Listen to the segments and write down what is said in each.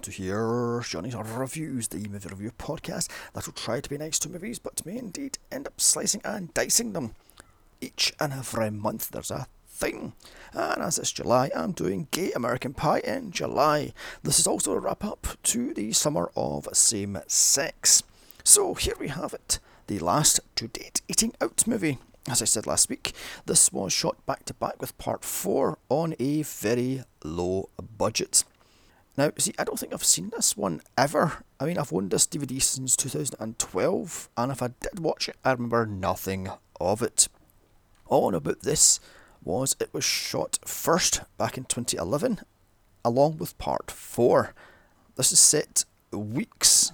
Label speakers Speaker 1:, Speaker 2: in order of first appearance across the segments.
Speaker 1: to here Johnny's Reviews, the movie review podcast that will try to be nice to movies, but may indeed end up slicing and dicing them. Each and every month there's a thing. And as it's July, I'm doing Gay American Pie in July. This is also a wrap up to the summer of same sex. So here we have it the last to date eating out movie. As I said last week, this was shot back to back with part 4 on a very low budget. Now, see, I don't think I've seen this one ever. I mean, I've owned this DVD since 2012, and if I did watch it, I remember nothing of it. All about this was it was shot first back in 2011, along with part 4. This is set weeks,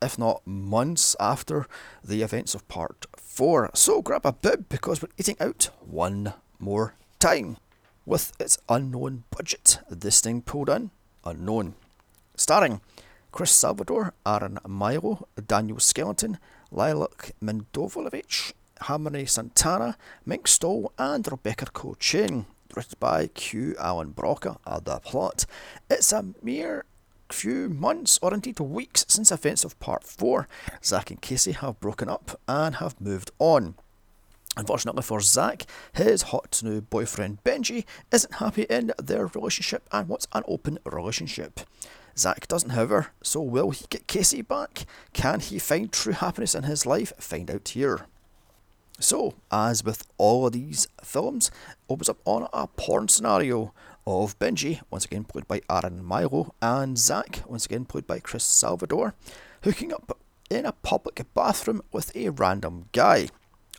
Speaker 1: if not months, after the events of part 4. So grab a bib because we're eating out one more time. With its unknown budget, this thing pulled in unknown. Starring Chris Salvatore, Aaron Milo, Daniel Skelton, Lilac Mendovolovich, Harmony Santana, Mink Stole, and Rebecca Kochan. Written by Q. Allen Brocka. Uh, the plot. It's a mere few months or indeed weeks since events of part 4. Zack and Casey have broken up and have moved on. Unfortunately for Zach, his hot new boyfriend Benji isn't happy in their relationship and wants an open relationship. Zach doesn't, however, so will he get Casey back? Can he find true happiness in his life? Find out here. So, as with all of these films, opens up on a porn scenario of Benji, once again played by Aaron Milo, and Zach, once again played by Chris Salvatore, hooking up in a public bathroom with a random guy.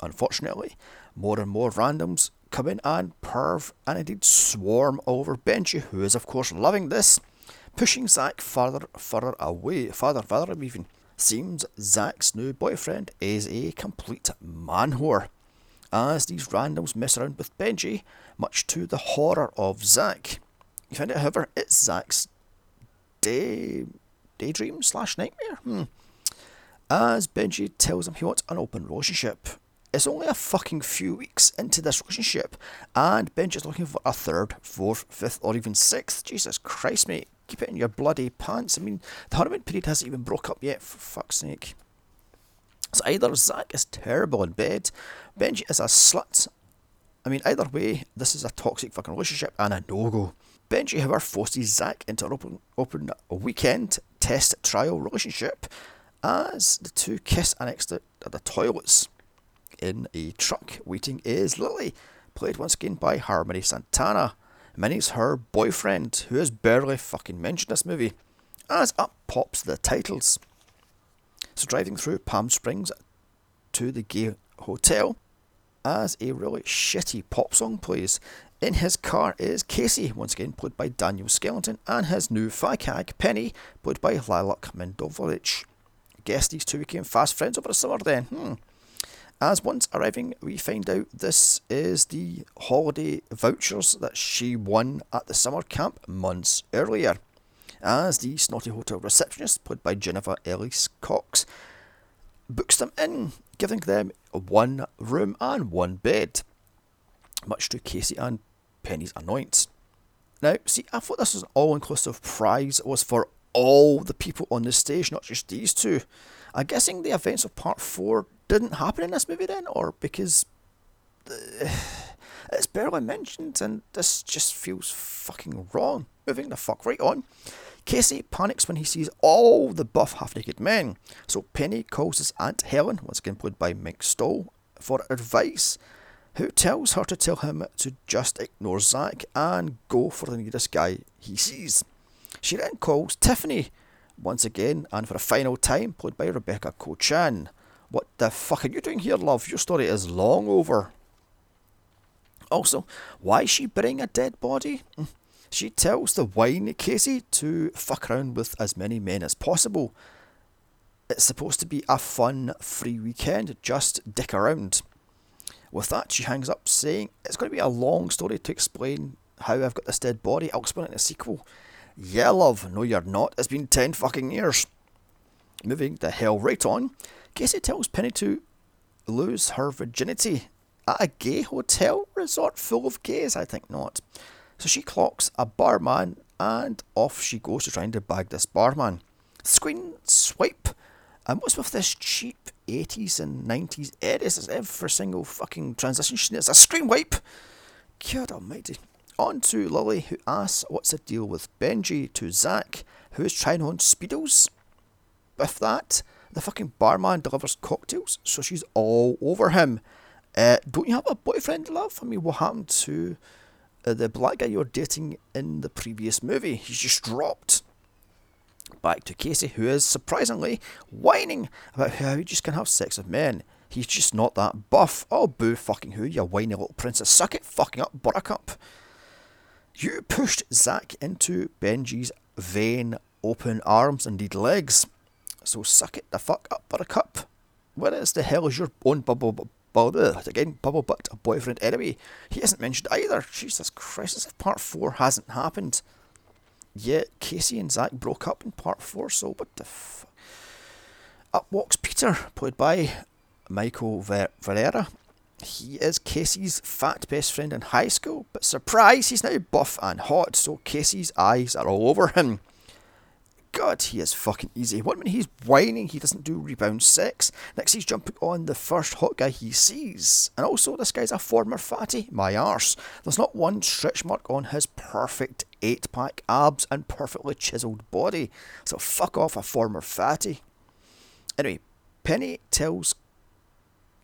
Speaker 1: Unfortunately, more and more randoms come in and perv and indeed swarm over Benji, who is of course loving this, pushing Zack further further away, further further even. Seems Zack's new boyfriend is a complete man whore. As these randoms mess around with Benji, much to the horror of Zack. You find out, however, it's Zack's day daydream slash nightmare. Hmm. As Benji tells him he wants an open relationship, it's only a fucking few weeks into this relationship, and Benji's looking for a third, fourth, fifth, or even sixth. Jesus Christ, mate. Keep it in your bloody pants. I mean, the honeymoon period hasn't even broke up yet, for fuck's sake. So either Zack is terrible in bed, Benji is a slut. I mean, either way, this is a toxic fucking relationship and a no go. Benji, however, forces Zack into an open, open weekend test trial relationship as the two kiss annexed at the toilets in a truck waiting is Lily, played once again by Harmony Santana. Minnie's her boyfriend, who is barely fucking mentioned this movie, as up pops the titles. So driving through Palm Springs to the gay hotel, as a really shitty pop song plays. In his car is Casey, once again played by Daniel Skelton, and his new fakag, Penny, played by Lilac Mendovolich. Guess these two became fast friends over the summer then. Hmm. As once arriving, we find out this is the holiday vouchers that she won at the summer camp months earlier. As the snotty hotel receptionist, played by Jennifer Elise Cox, books them in, giving them one room and one bed, much to Casey and Penny's annoyance. Now, see, I thought this was an all inclusive prize it was for all the people on the stage, not just these two. I'm guessing the events of part four didn't happen in this movie then, or because uh, it's barely mentioned and this just feels fucking wrong. Moving the fuck right on. Casey panics when he sees all the buff half naked men, so Penny calls his Aunt Helen, once again played by Mink Stole, for advice, who tells her to tell him to just ignore Zack and go for the nearest guy he sees. She then calls Tiffany, once again, and for a final time, played by Rebecca Kochan. What the fuck are you doing here, love? Your story is long over. Also, why she burying a dead body? Hmm. She tells the wine Casey to fuck around with as many men as possible. It's supposed to be a fun, free weekend, just dick around. With that, she hangs up, saying, It's going to be a long story to explain how I've got this dead body. I'll explain it in a sequel. Yeah, love, no, you're not. It's been 10 fucking years. Moving the hell right on, Casey tells Penny to lose her virginity at a gay hotel resort full of gays. I think not. So she clocks a barman and off she goes to trying to bag this barman. Screen swipe. And what's with this cheap 80s and 90s edits? It's every single fucking transition needs a screen wipe. God almighty. On to Lily, who asks what's the deal with Benji to Zach, who is trying on Speedos. With that, the fucking barman delivers cocktails, so she's all over him. Uh, don't you have a boyfriend, love? I mean, what happened to uh, the black guy you were dating in the previous movie? He's just dropped. Back to Casey, who is surprisingly whining about how he just can have sex with men. He's just not that buff. Oh, boo fucking who, you whiny little princess. Suck it fucking up, buttercup. You pushed Zach into Benji's vain, open arms, indeed legs. So suck it the fuck up, buttercup. Where is the hell is your own bubble bubble again bubble butt boyfriend anyway? He hasn't mentioned either. Jesus Christ, as if part four hasn't happened. Yet Casey and Zach broke up in part four, so what the fuck? Up walks Peter, played by Michael Ver- Varrera. He is Casey's fat best friend in high school, but surprise, he's now buff and hot, so Casey's eyes are all over him. God, he is fucking easy. One minute he's whining, he doesn't do rebound sex. Next he's jumping on the first hot guy he sees. And also, this guy's a former fatty, my arse. There's not one stretch mark on his perfect eight pack abs and perfectly chiselled body. So fuck off, a former fatty. Anyway, Penny tells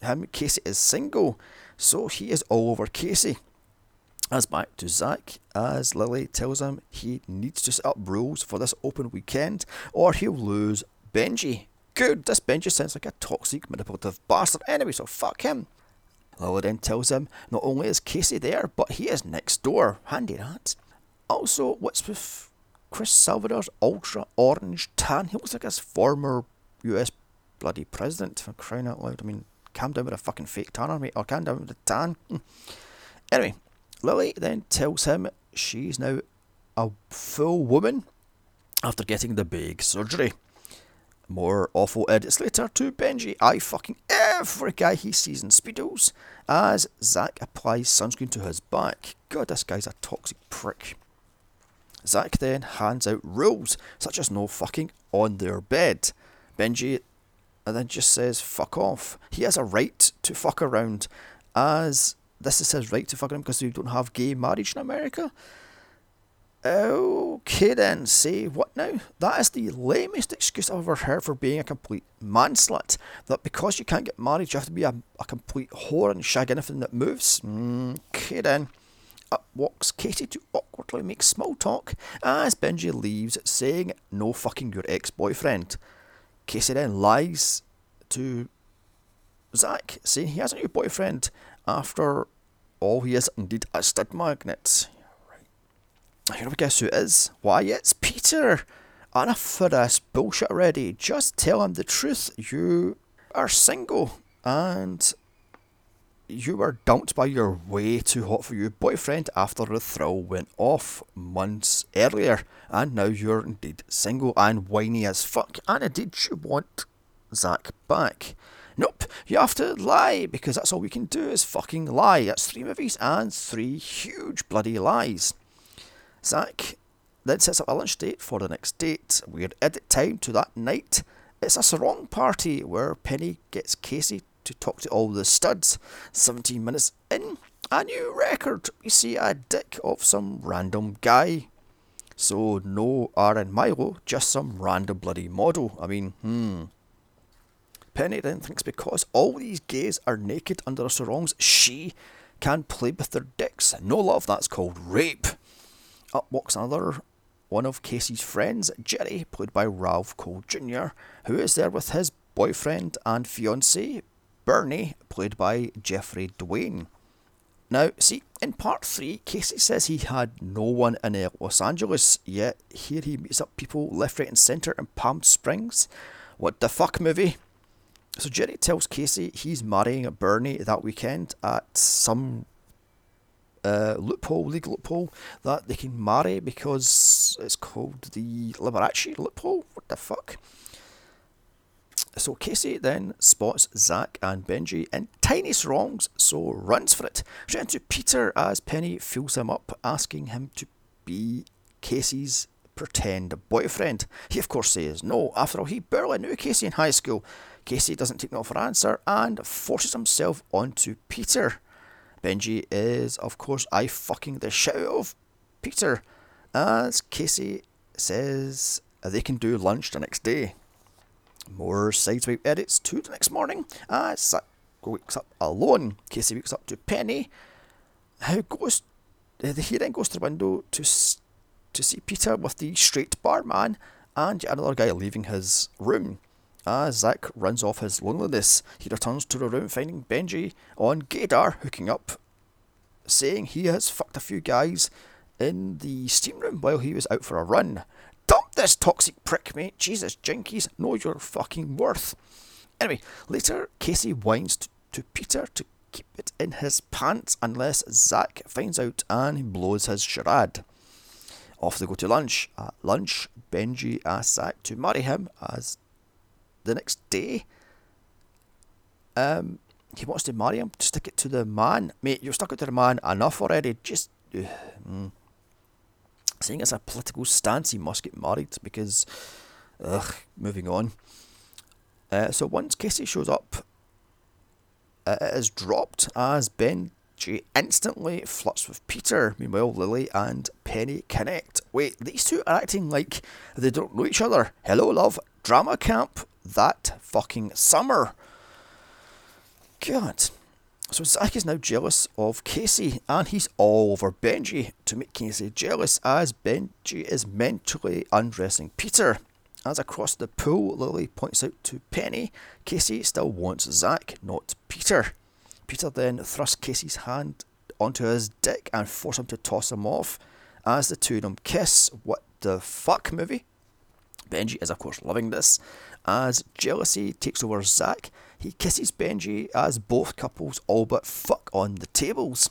Speaker 1: him Casey is single, so he is all over Casey. As back to Zach, as Lily tells him he needs to set up rules for this open weekend or he'll lose Benji. Good, this Benji sounds like a toxic, manipulative bastard anyway, so fuck him. Lily then tells him not only is Casey there, but he is next door. Handy that. Also, what's with Chris Salvatore's ultra orange tan? He looks like his former US bloody president, for crying out loud. I mean, calm down with a fucking fake tanner, mate, or calm down with a tan. Hmm. anyway, Lily then tells him she's now a full woman after getting the big surgery. More awful edits later to Benji. I fucking every guy he sees in Speedos as Zach applies sunscreen to his back. God, this guy's a toxic prick. Zach then hands out rules, such as no fucking on their bed. Benji and then just says fuck off. He has a right to fuck around as this is his right to fuck around because we don't have gay marriage in America. Okay then, say what now? That is the lamest excuse I've ever heard for being a complete manslut. That because you can't get married, you have to be a, a complete whore and shag anything that moves. Okay then. Up walks Katie to awkwardly make small talk as Benji leaves, saying, No fucking your ex boyfriend. Casey then lies to Zach, saying he has a new boyfriend after all he is indeed a stud magnet. Right. Here we guess who it is. Why, it's Peter! Enough for this bullshit already. Just tell him the truth. You are single and you were dumped by your way too hot for you boyfriend after the thrill went off months earlier, and now you're indeed single and whiny as fuck, and indeed you want Zach back. Nope, you have to lie because that's all we can do is fucking lie. That's three movies and three huge bloody lies. Zach then sets up a lunch date for the next date. We're edit time to that night. It's a sarong party where Penny gets Casey to talk to all the studs. 17 minutes in, a new record. We see a dick of some random guy. So no Aaron Milo, just some random bloody model. I mean, hmm. Penny then thinks because all these gays are naked under their sarongs, she can play with their dicks. No love, that's called rape. Up walks another one of Casey's friends, Jerry, played by Ralph Cole Jr., who is there with his boyfriend and fiance, Bernie, played by Jeffrey Dwayne. Now, see, in part 3, Casey says he had no one in uh, Los Angeles, yet here he meets up people left, right, and centre in Palm Springs. What the fuck, movie? So Jerry tells Casey he's marrying a Bernie that weekend at some uh, loophole, legal loophole, that they can marry because it's called the Liberace loophole. What the fuck? So Casey then spots Zach and Benji in tiny wrongs, so runs for it. Straight into Peter as Penny fills him up, asking him to be Casey's pretend boyfriend. He, of course, says no. After all, he barely knew Casey in high school. Casey doesn't take no for answer and forces himself onto Peter. Benji is, of course, I fucking the shit out of Peter, as Casey says they can do lunch the next day. More sideswipe edits to the next morning ah, as Zack wakes up alone. Casey wakes up to Penny, who goes. Eh, he then goes to the window to to see Peter with the straight barman and another guy leaving his room. As Zack runs off his loneliness, he returns to the room finding Benji on Gaydar hooking up, saying he has fucked a few guys in the steam room while he was out for a run. This toxic prick, mate. Jesus, Jinkies, know your fucking worth. Anyway, later, Casey whines to, to Peter to keep it in his pants unless Zack finds out and blows his charade. Off they go to lunch. At lunch, Benji asks Zack to marry him as the next day. Um, he wants to marry him to stick it to the man. Mate, you're stuck it to the man enough already. Just. Uh, mm. Saying it's a political stance, he must get married because. Ugh, moving on. Uh, so once Casey shows up, uh, it is dropped as Benji instantly flirts with Peter. Meanwhile, Lily and Penny connect. Wait, these two are acting like they don't know each other. Hello, love. Drama camp that fucking summer. God. So Zack is now jealous of Casey and he's all over Benji to make Casey jealous as Benji is mentally undressing Peter. As across the pool, Lily points out to Penny, Casey still wants Zack, not Peter. Peter then thrusts Casey's hand onto his dick and forces him to toss him off as the two of them kiss. What the fuck movie? Benji is, of course, loving this as jealousy takes over Zack he kisses Benji as both couples all but fuck on the tables.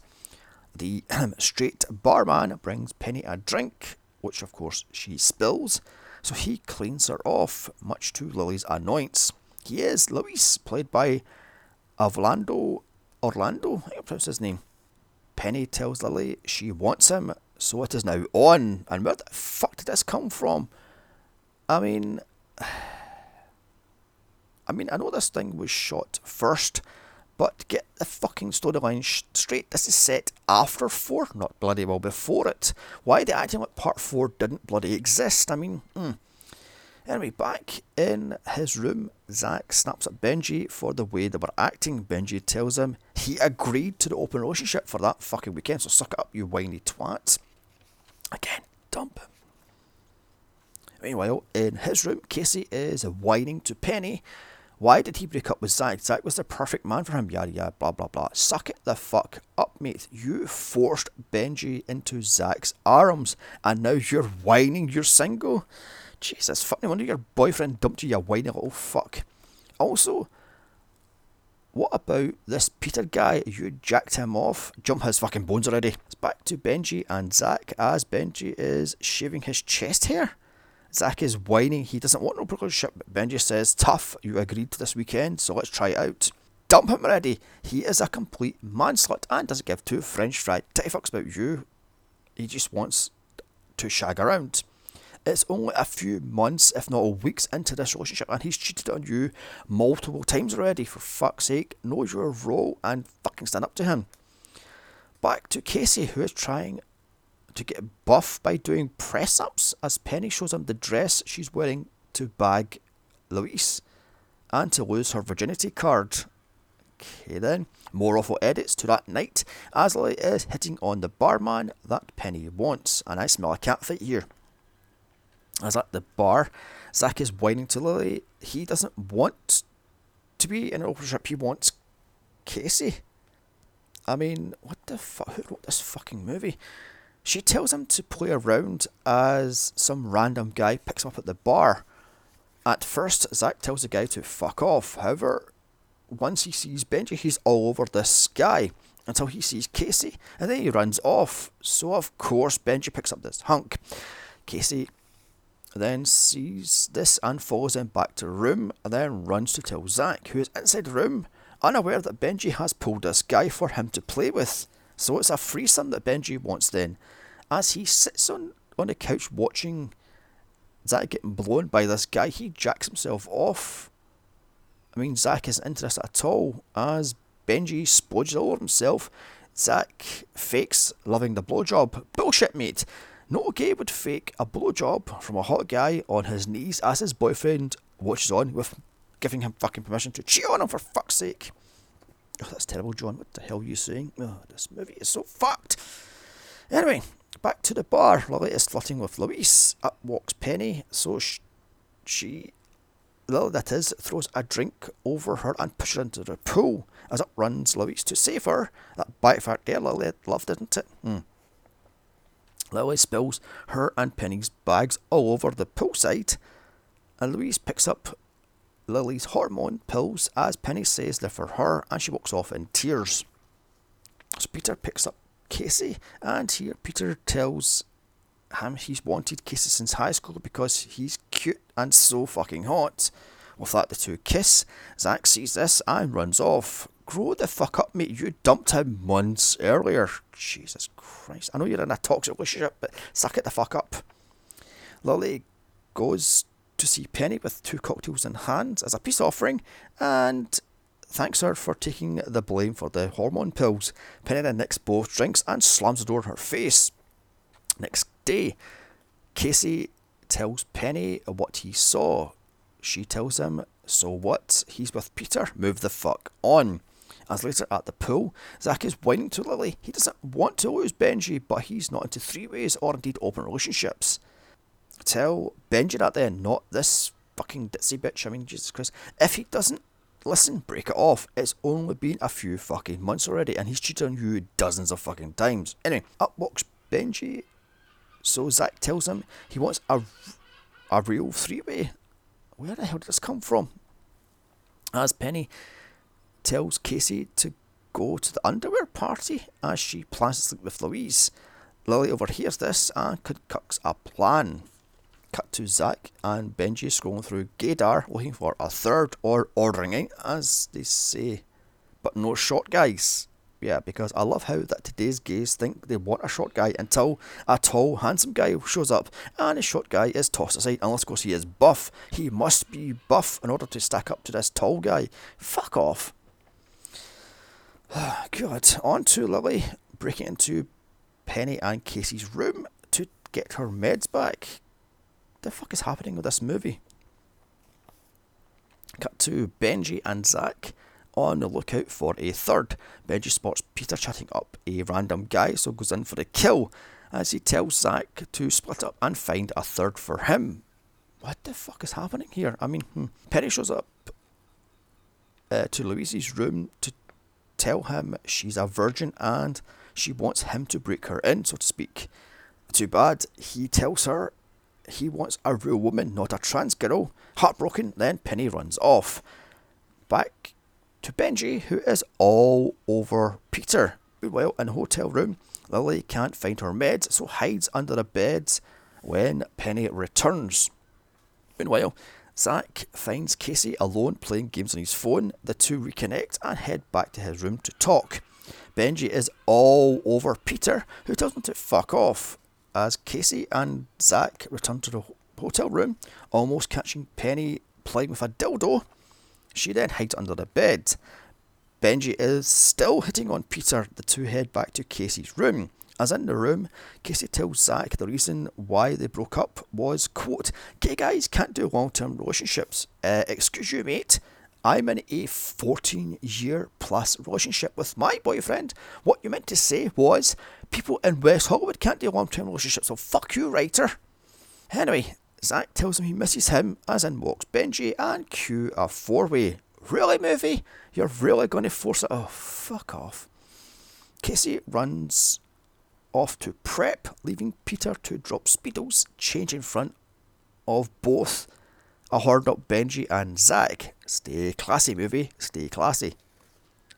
Speaker 1: The um, straight barman brings Penny a drink, which of course she spills, so he cleans her off, much to Lily's annoyance. He is Luis, played by Avlando Orlando, I pronounce his name. Penny tells Lily she wants him, so it is now on. And where the fuck did this come from? I mean, I mean, I know this thing was shot first, but get the fucking storyline sh- straight. This is set after 4, not bloody well before it. Why the acting like part 4 didn't bloody exist? I mean, mm. Anyway, back in his room, Zack snaps at Benji for the way they were acting. Benji tells him he agreed to the open relationship for that fucking weekend, so suck it up, you whiny twat. Again, dump him. Meanwhile, in his room, Casey is whining to Penny why did he break up with Zack? Zack was the perfect man for him, yada yada, blah blah blah. Suck it the fuck up, mate. You forced Benji into Zack's arms, and now you're whining you're single. Jesus, fuck no wonder your boyfriend dumped you, you whiny little fuck. Also, what about this Peter guy? You jacked him off. Jump his fucking bones already. It's back to Benji and Zack as Benji is shaving his chest hair. Zack is whining. He doesn't want no relationship. Benji says, Tough, you agreed to this weekend, so let's try it out. Dump him already. He is a complete manslut and doesn't give two French fried titty fucks about you. He just wants to shag around. It's only a few months, if not weeks, into this relationship, and he's cheated on you multiple times already. For fuck's sake, know your role and fucking stand up to him. Back to Casey, who is trying to get buff by doing press ups as Penny shows him the dress she's wearing to bag Luis and to lose her virginity card. Okay then, more awful edits to that night as Lily is hitting on the barman that Penny wants, and I smell a catfight here. As at the bar, Zack is whining to Lily. He doesn't want to be in a relationship, he wants Casey. I mean, what the fuck? Who wrote this fucking movie? She tells him to play around as some random guy picks him up at the bar. At first, Zack tells the guy to fuck off. However, once he sees Benji, he's all over this guy until he sees Casey, and then he runs off. So, of course, Benji picks up this hunk. Casey then sees this and follows him back to the room, and then runs to tell Zack, who is inside the room, unaware that Benji has pulled this guy for him to play with. So it's a threesome that Benji wants then. As he sits on on the couch watching Zach getting blown by this guy. He jacks himself off. I mean, Zach isn't interested at all as Benji splodges all over himself. Zach fakes loving the blowjob. Bullshit, mate. No gay would fake a blowjob from a hot guy on his knees as his boyfriend watches on with giving him fucking permission to cheat on him for fuck's sake. Oh, that's terrible, John. What the hell are you saying? Oh, this movie is so fucked. Anyway, back to the bar. Lily is flirting with Louise. Up walks Penny, so sh- she, Lily that is, throws a drink over her and pushes her into the pool. As up runs Louise to save her. That bite fart there Lily loved, didn't it? Hmm. Lily spills her and Penny's bags all over the poolside, and Louise picks up Lily's hormone pills as Penny says they're for her, and she walks off in tears. So Peter picks up Casey, and here Peter tells him he's wanted Casey since high school because he's cute and so fucking hot. With that, the two kiss. Zach sees this and runs off. Grow the fuck up, mate. You dumped him months earlier. Jesus Christ. I know you're in a toxic relationship, but suck it the fuck up. Lily goes to see Penny with two cocktails in hand as a peace offering and thanks her for taking the blame for the hormone pills. Penny then nicks both drinks and slams the door in her face. Next day, Casey tells Penny what he saw. She tells him, So what? He's with Peter. Move the fuck on. As later at the pool, Zach is whining to Lily. He doesn't want to lose Benji, but he's not into three ways or indeed open relationships tell Benji that then, not this fucking ditzy bitch. I mean, Jesus Christ. If he doesn't listen, break it off. It's only been a few fucking months already, and he's cheated on you dozens of fucking times. Anyway, up walks Benji. So Zach tells him he wants a, a real three way. Where the hell did this come from? As Penny tells Casey to go to the underwear party as she plans to sleep with Louise. Lily overhears this and concocts a plan cut to Zach and Benji scrolling through Gaydar looking for a third or ordering it, as they say. But no short guys. Yeah, because I love how that today's gays think they want a short guy until a tall, handsome guy shows up and a short guy is tossed aside unless, of course, he is buff. He must be buff in order to stack up to this tall guy. Fuck off. God, on to Lily breaking into Penny and Casey's room to get her meds back the fuck is happening with this movie? Cut to Benji and Zach on the lookout for a third. Benji spots Peter chatting up a random guy, so goes in for the kill as he tells Zach to split up and find a third for him. What the fuck is happening here? I mean, hmm. Shows up uh, to Louise's room to tell him she's a virgin and she wants him to break her in, so to speak. Too bad. He tells her he wants a real woman, not a trans girl. Heartbroken, then Penny runs off. Back to Benji, who is all over Peter. Meanwhile, in the hotel room, Lily can't find her meds, so hides under the bed when Penny returns. Meanwhile, Zach finds Casey alone playing games on his phone. The two reconnect and head back to his room to talk. Benji is all over Peter, who tells him to fuck off as Casey and Zach return to the hotel room, almost catching Penny playing with a dildo. She then hides under the bed. Benji is still hitting on Peter. The two head back to Casey's room. As in the room, Casey tells Zach the reason why they broke up was, quote, gay guys can't do long term relationships. Uh, excuse you, mate. I'm in a 14 year plus relationship with my boyfriend. What you meant to say was people in West Hollywood can't do long term relationships, so fuck you, writer. Anyway, Zach tells him he misses him, as in walks Benji and cue a four way. Really, movie? You're really going to force it? Oh, fuck off. Casey runs off to prep, leaving Peter to drop Speedos, change in front of both a horned up Benji and Zach. Stay classy, movie. Stay classy.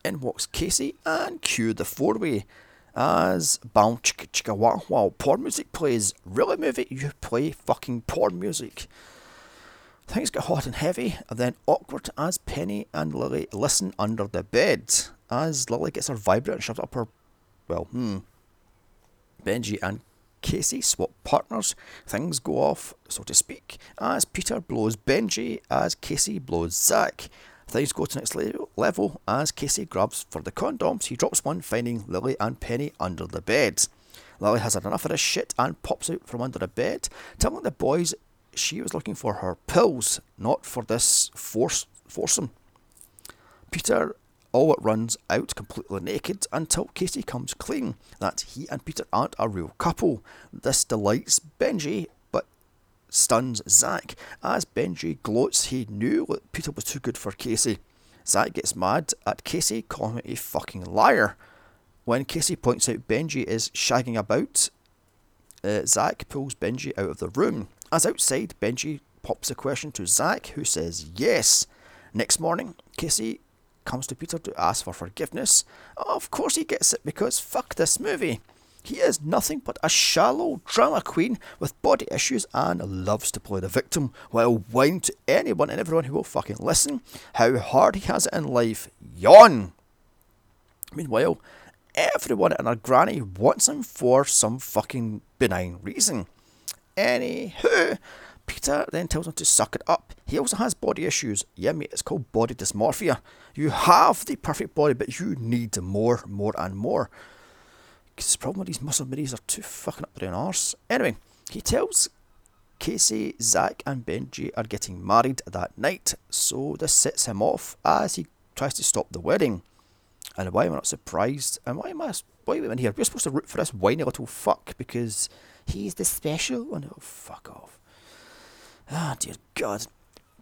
Speaker 1: In walks Casey and cue the four way as Bow Chicka Chicka Wow Wow porn music plays. Really, movie? You play fucking porn music. Things get hot and heavy, and then awkward as Penny and Lily listen under the bed as Lily gets her vibrator shoved up her. Well, hmm. Benji and Casey swap partners. Things go off, so to speak, as Peter blows Benji, as Casey blows Zach. Things go to next level as Casey grabs for the condoms. He drops one, finding Lily and Penny under the bed. Lily has had enough of this shit and pops out from under the bed, telling the boys she was looking for her pills, not for this force foursome. Peter all it runs out completely naked until Casey comes clean that he and Peter aren't a real couple. This delights Benji, but stuns Zach, as Benji gloats he knew that Peter was too good for Casey. Zach gets mad at Casey, calling him a fucking liar. When Casey points out Benji is shagging about, uh, Zach pulls Benji out of the room. As outside, Benji pops a question to Zach, who says yes. Next morning, Casey comes to Peter to ask for forgiveness. Of course he gets it because fuck this movie. He is nothing but a shallow drama queen with body issues and loves to play the victim while whining to anyone and everyone who will fucking listen how hard he has it in life. Yawn! Meanwhile, everyone and their granny wants him for some fucking benign reason. Anywho, Peter then tells him to suck it up. He also has body issues. Yeah, mate, it's called body dysmorphia. You have the perfect body, but you need more, more, and more. Because the problem with these muscle middies are too fucking up their own arse. Anyway, he tells Casey, Zach, and Benji are getting married that night, so this sets him off as he tries to stop the wedding. And why am I not surprised? And why am I? Why am I in here? We're supposed to root for this whiny little fuck because he's the special one. Oh, fuck off. Ah, dear God.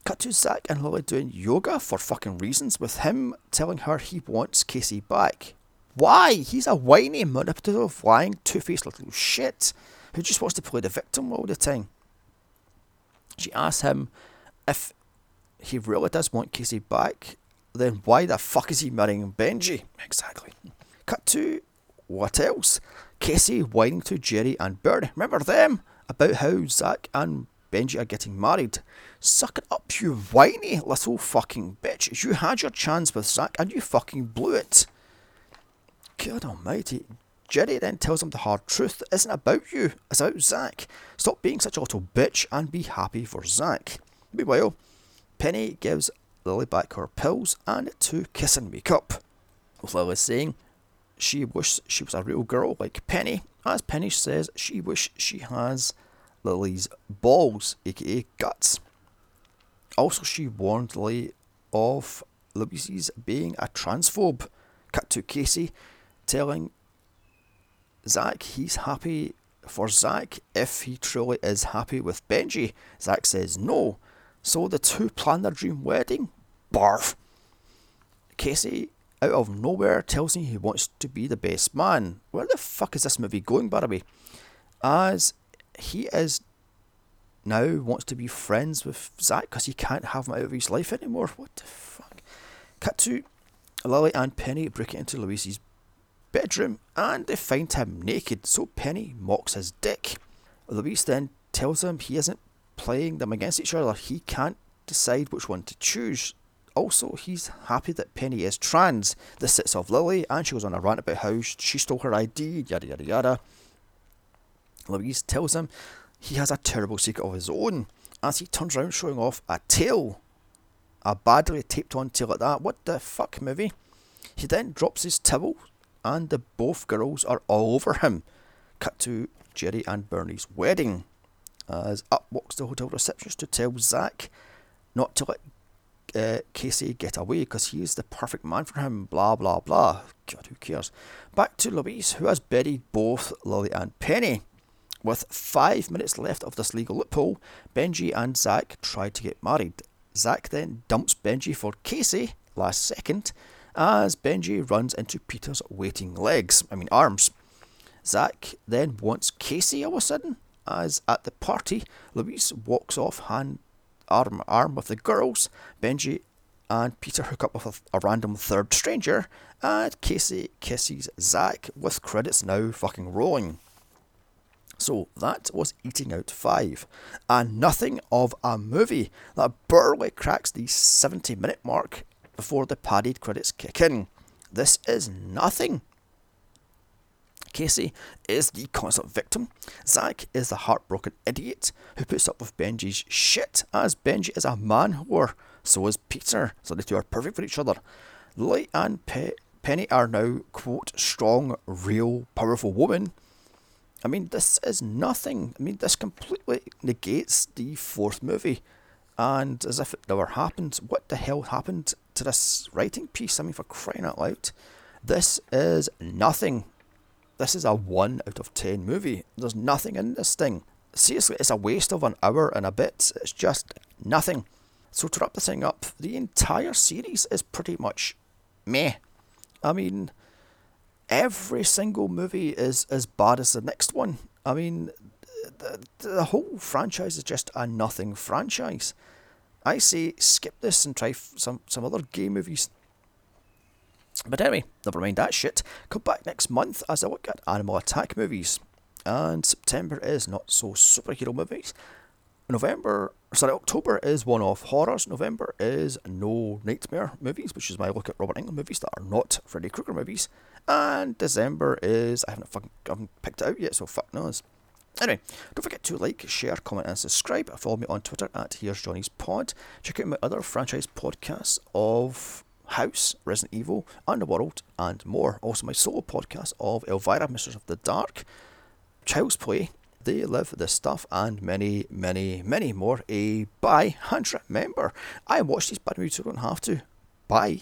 Speaker 1: Cut to Zach and Lily doing yoga for fucking reasons, with him telling her he wants Casey back. Why? He's a whiny, manipulative, lying, two faced little shit who just wants to play the victim all the time. She asks him if he really does want Casey back, then why the fuck is he marrying Benji? Exactly. Cut to what else? Casey whining to Jerry and Bernie. Remember them? About how Zach and Benji are getting married. Suck it up, you whiny little fucking bitch. You had your chance with Zach and you fucking blew it. God almighty. Jerry then tells him the hard truth. that isn't about you, it's about Zach. Stop being such a little bitch and be happy for Zach. Meanwhile, Penny gives Lily back her pills and two kiss and make up. With Lily saying she wishes she was a real girl like Penny, as Penny says she wishes she has Lily's balls, aka guts. Also, she warned Lily of Louise's being a transphobe. Cut to Casey telling Zach he's happy for Zach if he truly is happy with Benji. Zach says no. So the two plan their dream wedding. Barf. Casey, out of nowhere, tells me he wants to be the best man. Where the fuck is this movie going, by the way? As he is now wants to be friends with Zach because he can't have him out of his life anymore. What the fuck? Cut to Lily and Penny break into Louise's bedroom and they find him naked, so Penny mocks his dick. Louise then tells him he isn't playing them against each other, he can't decide which one to choose. Also, he's happy that Penny is trans. This sets off Lily, and she goes on a rant about how she stole her ID, yada yada yada. Louise tells him he has a terrible secret of his own as he turns around showing off a tail. A badly taped on tail like that. What the fuck, movie? He then drops his towel and the both girls are all over him. Cut to Jerry and Bernie's wedding. As up walks the hotel receptionist to tell Zach not to let uh, Casey get away because he is the perfect man for him, blah blah blah. God, who cares? Back to Louise, who has buried both Lily and Penny. With five minutes left of this legal loophole, Benji and Zach try to get married. Zach then dumps Benji for Casey last second as Benji runs into Peter's waiting legs, I mean arms. Zach then wants Casey all of a sudden, as at the party, Louise walks off hand arm arm with the girls. Benji and Peter hook up with a, a random third stranger, and Casey kisses Zach with credits now fucking rolling. So that was Eating Out 5, and nothing of a movie that barely cracks the 70 minute mark before the padded credits kick in. This is nothing. Casey is the constant victim. Zach is the heartbroken idiot who puts up with Benji's shit, as Benji is a man whore. So is Peter, so the two are perfect for each other. Lily and Pe- Penny are now, quote, strong, real, powerful women. I mean, this is nothing. I mean, this completely negates the fourth movie. And as if it never happened, what the hell happened to this writing piece? I mean, for crying out loud. This is nothing. This is a 1 out of 10 movie. There's nothing in this thing. Seriously, it's a waste of an hour and a bit. It's just nothing. So to wrap the thing up, the entire series is pretty much meh. I mean, every single movie is as bad as the next one. I mean, the, the whole franchise is just a nothing franchise. I say skip this and try some, some other gay movies. But anyway, never mind that shit. Come back next month as I look at animal attack movies. And September is not so superhero movies. November, sorry, October is one off horrors. November is no nightmare movies, which is my look at Robert Englund movies that are not Freddy Krueger movies. And December is, I haven't fucking I haven't picked it out yet, so fuck knows. Anyway, don't forget to like, share, comment, and subscribe. Follow me on Twitter at Here's Johnny's Pod. Check out my other franchise podcasts of House, Resident Evil, Underworld, and more. Also, my solo podcast of Elvira, Mistress of the Dark, Child's Play, They Live, This Stuff, and many, many, many more. A bye, and remember, I watch these bad movies so I don't have to. Bye.